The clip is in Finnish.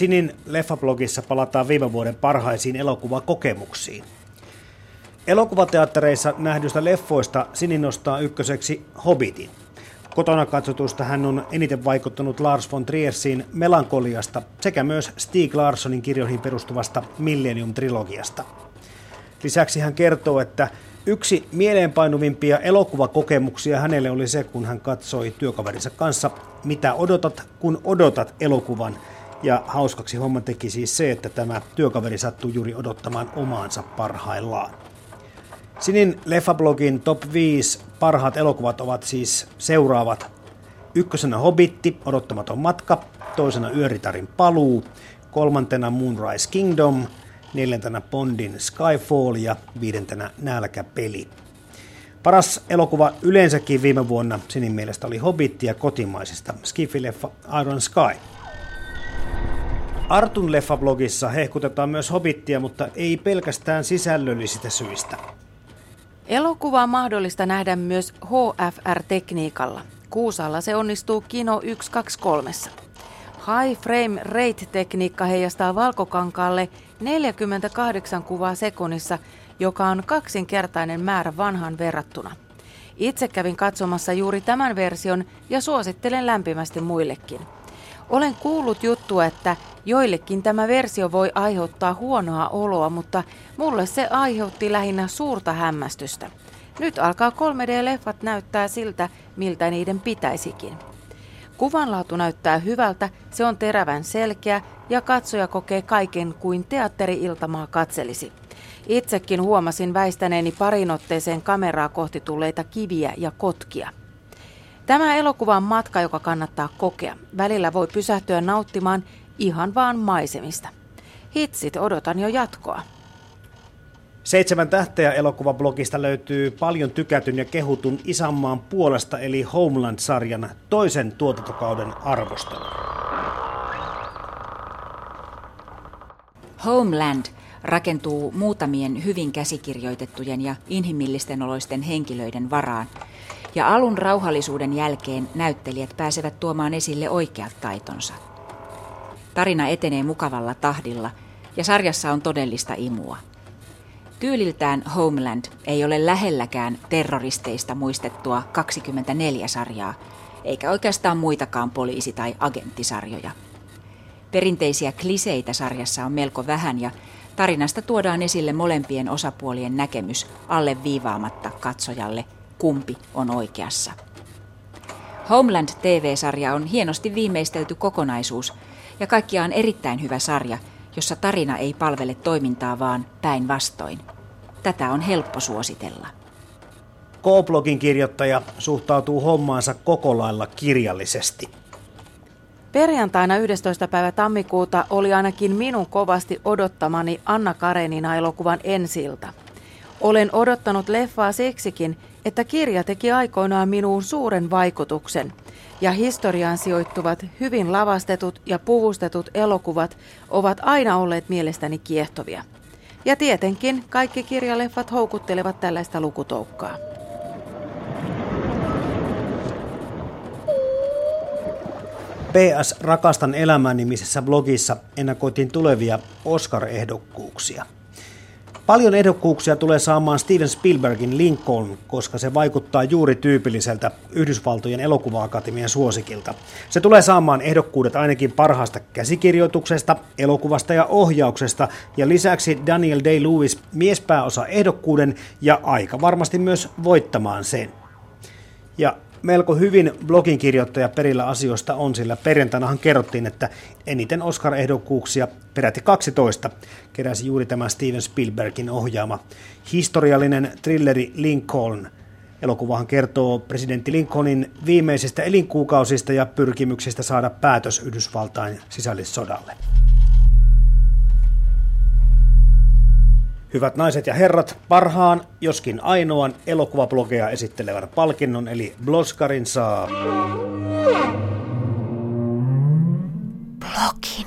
Sinin leffablogissa palataan viime vuoden parhaisiin elokuvakokemuksiin. Elokuvateattereissa nähdyistä leffoista Sinin nostaa ykköseksi Hobbitin. Kotona katsotusta hän on eniten vaikuttanut Lars von Triersin Melankoliasta sekä myös Stieg Larssonin kirjoihin perustuvasta Millennium-trilogiasta. Lisäksi hän kertoo, että yksi mieleenpainuvimpia elokuvakokemuksia hänelle oli se, kun hän katsoi työkaverinsa kanssa Mitä odotat, kun odotat elokuvan. Ja hauskaksi homma teki siis se, että tämä työkaveri sattui juuri odottamaan omaansa parhaillaan. Sinin Leffablogin top 5 parhaat elokuvat ovat siis seuraavat. Ykkösenä Hobbitti, odottamaton matka, toisena Yöritarin paluu, kolmantena Moonrise Kingdom, neljäntenä Bondin Skyfall ja viidentenä Nälkäpeli. Paras elokuva yleensäkin viime vuonna Sinin mielestä oli Hobbit ja kotimaisista Skiffy-leffa Iron Sky. Artun leffablogissa hehkutetaan myös Hobbittia, mutta ei pelkästään sisällöllisistä syistä. Elokuva on mahdollista nähdä myös HFR-tekniikalla. Kuusalla se onnistuu Kino 123. High Frame Rate-tekniikka heijastaa valkokankaalle 48 kuvaa sekunnissa, joka on kaksinkertainen määrä vanhan verrattuna. Itse kävin katsomassa juuri tämän version ja suosittelen lämpimästi muillekin. Olen kuullut juttu, että joillekin tämä versio voi aiheuttaa huonoa oloa, mutta mulle se aiheutti lähinnä suurta hämmästystä. Nyt alkaa 3D-leffat näyttää siltä, miltä niiden pitäisikin. Kuvanlaatu näyttää hyvältä, se on terävän selkeä ja katsoja kokee kaiken kuin teatteri-iltamaa katselisi. Itsekin huomasin väistäneeni parin otteeseen kameraa kohti tulleita kiviä ja kotkia. Tämä elokuva on matka, joka kannattaa kokea. Välillä voi pysähtyä nauttimaan ihan vaan maisemista. Hitsit, odotan jo jatkoa. Seitsemän tähteä elokuvablogista löytyy paljon tykätyn ja kehutun Isänmaan puolesta eli Homeland-sarjan toisen tuotantokauden arvostelu. Homeland rakentuu muutamien hyvin käsikirjoitettujen ja inhimillisten oloisten henkilöiden varaan, ja alun rauhallisuuden jälkeen näyttelijät pääsevät tuomaan esille oikeat taitonsa. Tarina etenee mukavalla tahdilla ja sarjassa on todellista imua. Tyyliltään Homeland ei ole lähelläkään terroristeista muistettua 24 sarjaa, eikä oikeastaan muitakaan poliisi- tai agenttisarjoja. Perinteisiä kliseitä sarjassa on melko vähän ja tarinasta tuodaan esille molempien osapuolien näkemys alle viivaamatta katsojalle, kumpi on oikeassa. Homeland TV-sarja on hienosti viimeistelty kokonaisuus ja kaikkiaan erittäin hyvä sarja, jossa tarina ei palvele toimintaa vaan päinvastoin. Tätä on helppo suositella. K-blogin kirjoittaja suhtautuu hommaansa koko lailla kirjallisesti. Perjantaina 11. päivä tammikuuta oli ainakin minun kovasti odottamani Anna Karenina elokuvan ensilta. Olen odottanut leffaa siksikin, että kirja teki aikoinaan minuun suuren vaikutuksen, ja historiaan sijoittuvat hyvin lavastetut ja puvustetut elokuvat ovat aina olleet mielestäni kiehtovia. Ja tietenkin kaikki kirjaleffat houkuttelevat tällaista lukutoukkaa. PS Rakastan elämää nimisessä blogissa ennakoitiin tulevia Oscar-ehdokkuuksia. Paljon ehdokkuuksia tulee saamaan Steven Spielbergin Lincoln, koska se vaikuttaa juuri tyypilliseltä Yhdysvaltojen elokuva-akatemian suosikilta. Se tulee saamaan ehdokkuudet ainakin parhaasta käsikirjoituksesta, elokuvasta ja ohjauksesta, ja lisäksi Daniel Day-Lewis miespääosa ehdokkuuden ja aika varmasti myös voittamaan sen. Ja melko hyvin blogin kirjoittaja perillä asioista on, sillä perjantainahan kerrottiin, että eniten Oscar-ehdokkuuksia, peräti 12, keräsi juuri tämä Steven Spielbergin ohjaama historiallinen thrilleri Lincoln. Elokuvahan kertoo presidentti Lincolnin viimeisistä elinkuukausista ja pyrkimyksistä saada päätös Yhdysvaltain sisällissodalle. Hyvät naiset ja herrat, parhaan, joskin ainoan elokuvablogeja esittelevän palkinnon, eli Bloskarin saa... Bloginautti.